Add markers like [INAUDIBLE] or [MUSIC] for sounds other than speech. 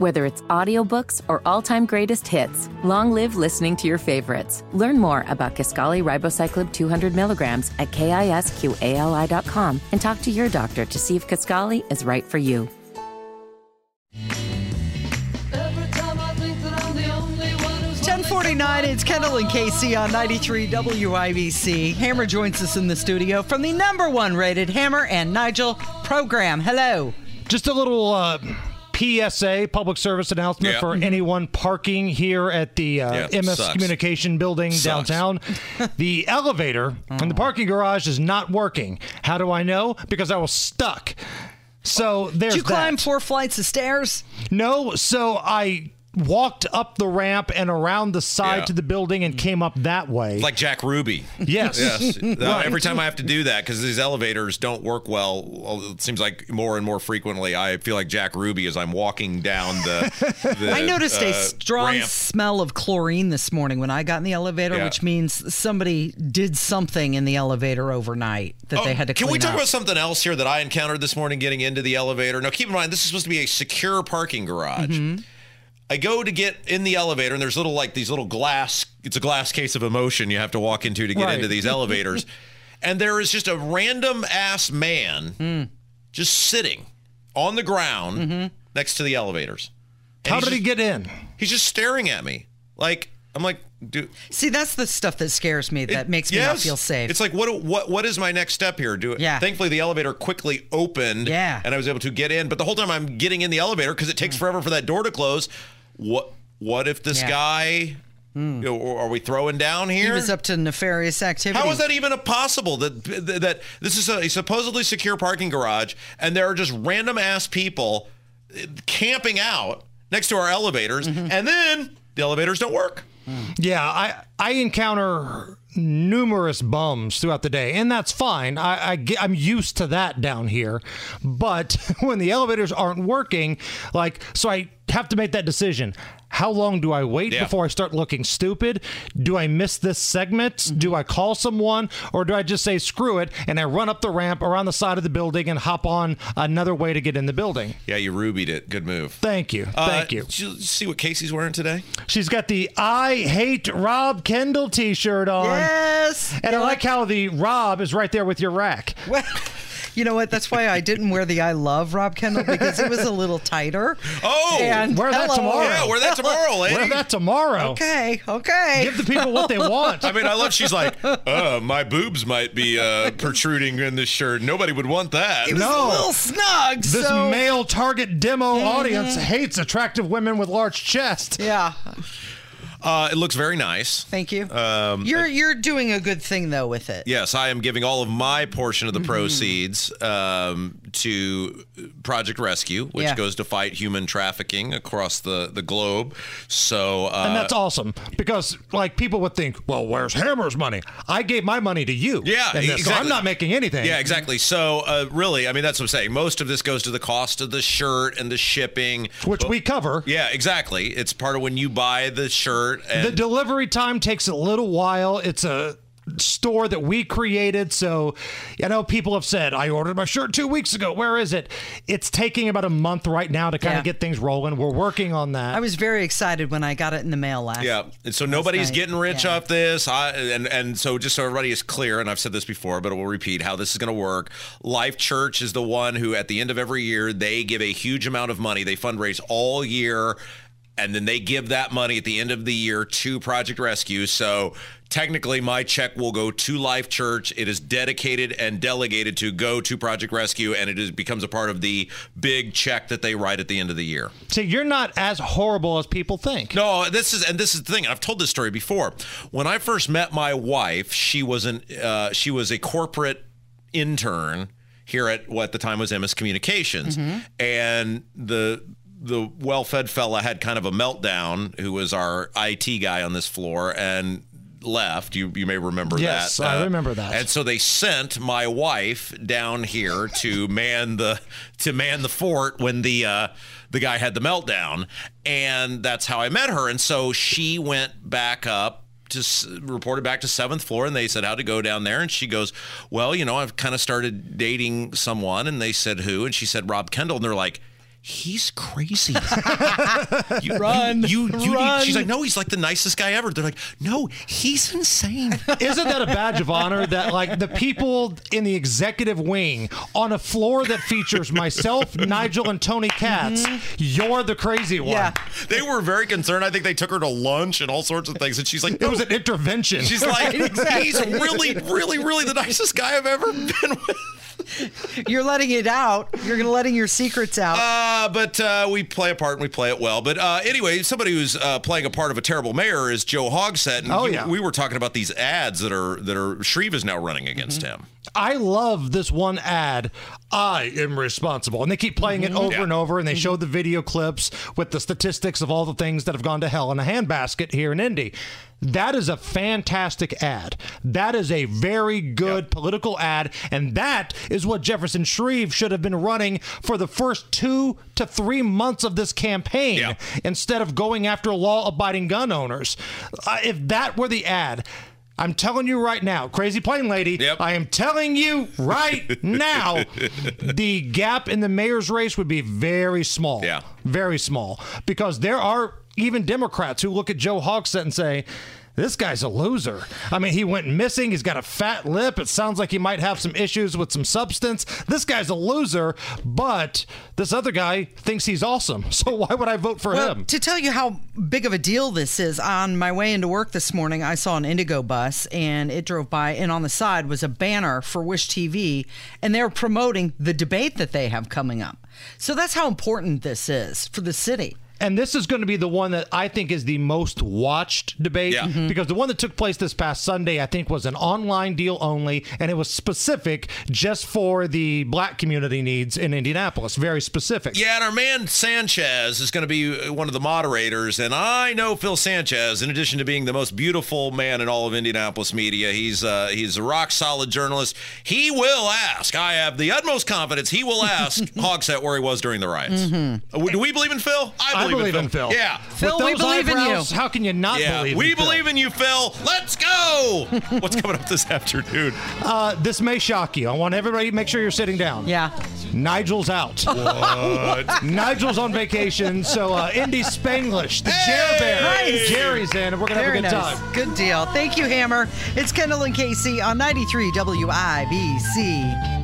Whether it's audiobooks or all-time greatest hits, long live listening to your favorites. Learn more about Kisqali Ribociclib 200 milligrams at kisqali.com and talk to your doctor to see if Kisqali is right for you. Ten forty nine. It's Kendall and Casey on ninety three WIBC. Hammer joins us in the studio from the number one rated Hammer and Nigel program. Hello. Just a little uh, PSA, public service announcement Yeah. for anyone parking here at the uh, Yeah, Emmis sucks. Communication Building Sucks. downtown. [LAUGHS] the elevator in the parking garage is not working. How do I know? Because I was stuck. So there's Did you climb that. four flights of stairs? No, so I walked up the ramp and around the side Yeah. to the building and came up that way. Like Jack Ruby. yes. [LAUGHS] Yes. [LAUGHS] Uh, Every time I have to do that because these elevators don't work well, well, it seems like more and more frequently I feel like Jack Ruby as I'm walking down the. the I noticed a uh, strong ramp. smell of chlorine this morning when I got in the elevator, Yeah. which means somebody did something in the elevator overnight that Oh, they had to Can clean we talk up. about something else here that I encountered this morning getting into the elevator? Now, keep in mind, this is supposed to be a secure parking garage. Mm-hmm. I go to get in the elevator, and there's little, like, these little glass, it's a glass case of emotion you have to walk into to get Right. into these elevators. [LAUGHS] and there is just a random ass man Hmm. just sitting on the ground next to the elevators. And How he's did he get in? He's just staring at me. Like, I'm like, dude. See, that's the stuff that scares me, that It- makes me not feel safe. It's like what what what is my next step here? Do it. Yeah. Thankfully, the elevator quickly opened. Yeah. And I was able to get in. But the whole time I'm getting in the elevator because it takes forever for that door to close. What what if this Yeah. Guy? Know, are we throwing down here? he was up to nefarious activity. How is that even a possible that that this is a supposedly secure parking garage and there are just random ass people camping out next to our elevators Mm-hmm. and then the elevators don't work. Yeah, I I encounter numerous bums throughout the day, and that's fine. I, I I'm used to that down here. But [LAUGHS] when the elevators aren't working, like, so I have to make that decision. How long do I wait Yeah. before I start looking stupid? Do I miss this segment? Mm-hmm. Do I call someone, or do I just say screw it and I run up the ramp around the side of the building and hop on another way to get in the building? Yeah, you rubied it. Good move. Thank you, Uh, thank you. Did you see what Casey's wearing today? She's got the "I Hate Rob Kendall" T-shirt on. Yes. And I like how the Rob is right there with your rack. Well, you know what? That's why I didn't wear the I love Rob Kendall because it was a little tighter. Oh, And wear that hello. tomorrow. yeah, wear that tomorrow, lady. Wear that tomorrow. Okay, okay. Give the people what they want. [LAUGHS] I mean, I love. She's like, uh, my boobs might be uh, protruding in this shirt. Nobody would want that. it was No. a little snug. This so, male target demo audience hates attractive women with large chests. Yeah. Uh, it looks very nice. Thank you. Um, you're you're doing a good thing though with it. Yes, I am giving all of my portion of the Mm-hmm. proceeds um, to Project Rescue, which Yeah. goes to fight human trafficking across the, the globe. So, uh, And that's awesome because, like, people would think, "Well, where's Hammer's money?" I gave my money to you. Yeah, in this, so. I'm not making anything. Yeah, exactly. So, uh, really, I mean, that's what I'm saying. Most of this goes to the cost of the shirt and the shipping, Which we cover. Yeah, exactly. It's part of when you buy the shirt. And The delivery time takes a little while. It's a store that we created. So, you know, people have said, I ordered my shirt two weeks ago. Where is it? It's taking about a month right now to kind Yeah. of get things rolling. We're working on that. I was very excited when I got it in the mail last. Yeah, and so nobody's night. getting rich Yeah. off this. I, and and so just so everybody is clear, and I've said this before, but we'll repeat how this is going to work. Life Church is the one who, at the end of every year, they give a huge amount of money. They fundraise all year, and then they give that money at the end of the year to Project Rescue. So technically, my check will go to Life Church. It is dedicated and delegated to go to Project Rescue, and it is becomes a part of the big check that they write at the end of the year. See, you're not as horrible as people think. No, this is and this is the thing. I've told this story before. When I first met my wife, she was an uh, she was a corporate intern here at what at the time was Emmis Communications, and the the well-fed fella had kind of a meltdown. Who was our IT guy on this floor and left. You you may remember Yes, that. I remember that. And so they sent my wife down here to [LAUGHS] man the to man the fort when the uh, the guy had the meltdown, and that's how I met her. And so she went back up. Just reported back to seventh floor, and they said how to go down there. And she goes, "Well, you know, I've kind of started dating someone." And they said who, and she said Rob Kendall, and they're like, he's crazy. [LAUGHS] you, Run, You, you, you run. Need, she's like, no, he's like the nicest guy ever. They're like, no, he's insane. [LAUGHS] Isn't that a badge of honor that like the people in the executive wing on a floor that features [LAUGHS] myself, Nigel, and Tony Katz, mm-hmm. you're the crazy one. Yeah. they were very concerned. I think they took her to lunch and all sorts of things. And she's like, It was an intervention. She's like, exactly. he's really, really, really the nicest guy I've ever been with. You're letting it out. You're gonna letting your secrets out. Uh, but uh, we play a part and we play it well. But uh, anyway, somebody who's uh, playing a part of a terrible mayor is Joe Hogsett. And Oh, you- yeah. we were talking about these ads that are that are Shreve is now running against him. I love this one ad. I am responsible. And they keep playing it over Yeah. and over, and they show the video clips with the statistics of all the things that have gone to hell in a handbasket here in Indy. That is a fantastic ad. That is a very good political ad. And that is what Jefferson Shreve should have been running for the first two to three months of this campaign Yeah. instead of going after law abiding gun owners. Uh, if that were the ad, I'm telling you right now, crazy plane lady, Yep. I am telling you right [LAUGHS] now, the gap in the mayor's race would be very small. Yeah. Very small. Because there are even Democrats who look at Joe Hogsett and say, this guy's a loser. I mean, he went missing. He's got a fat lip. It sounds like he might have some issues with some substance. This guy's a loser, but this other guy thinks he's awesome. [LAUGHS] So why would I vote for Well, him? to tell you how big of a deal this is, on my way into work this morning, I saw an IndyGo bus and it drove by, and on the side was a banner for Wish TV, and they're promoting the debate that they have coming up. So that's how important this is for the city. And this is going to be the one that I think is the most watched debate Yeah. Mhm. because the one that took place this past Sunday, I think, was an online deal only, and it was specific just for the black community needs in Indianapolis. Very specific. Yeah, and our man Sanchez is going to be one of the moderators. And I know Phil Sanchez, in addition to being the most beautiful man in all of Indianapolis media, he's uh, he's a rock solid journalist. He will ask. I have the utmost confidence. He will ask [LAUGHS] Hogsett where he was during the riots. Uh, Do we believe in Phil? I believe in Phil. Yeah. Phil, we those believe in you. How can you not Yeah, believe we in Phil? We believe in you, Phil. Let's go. [LAUGHS] What's coming up this afternoon? Uh, this may shock you. I want everybody to make sure you're sitting down. Yeah. Nigel's out. [LAUGHS] What? Nigel's on vacation, so uh, Indy Spanglish, the Jer Bear, Nice. Jerry's in, and we're gonna Very have a good nice. time. Good deal. Thank you, Hammer. It's Kendall and Casey on 93 WIBC.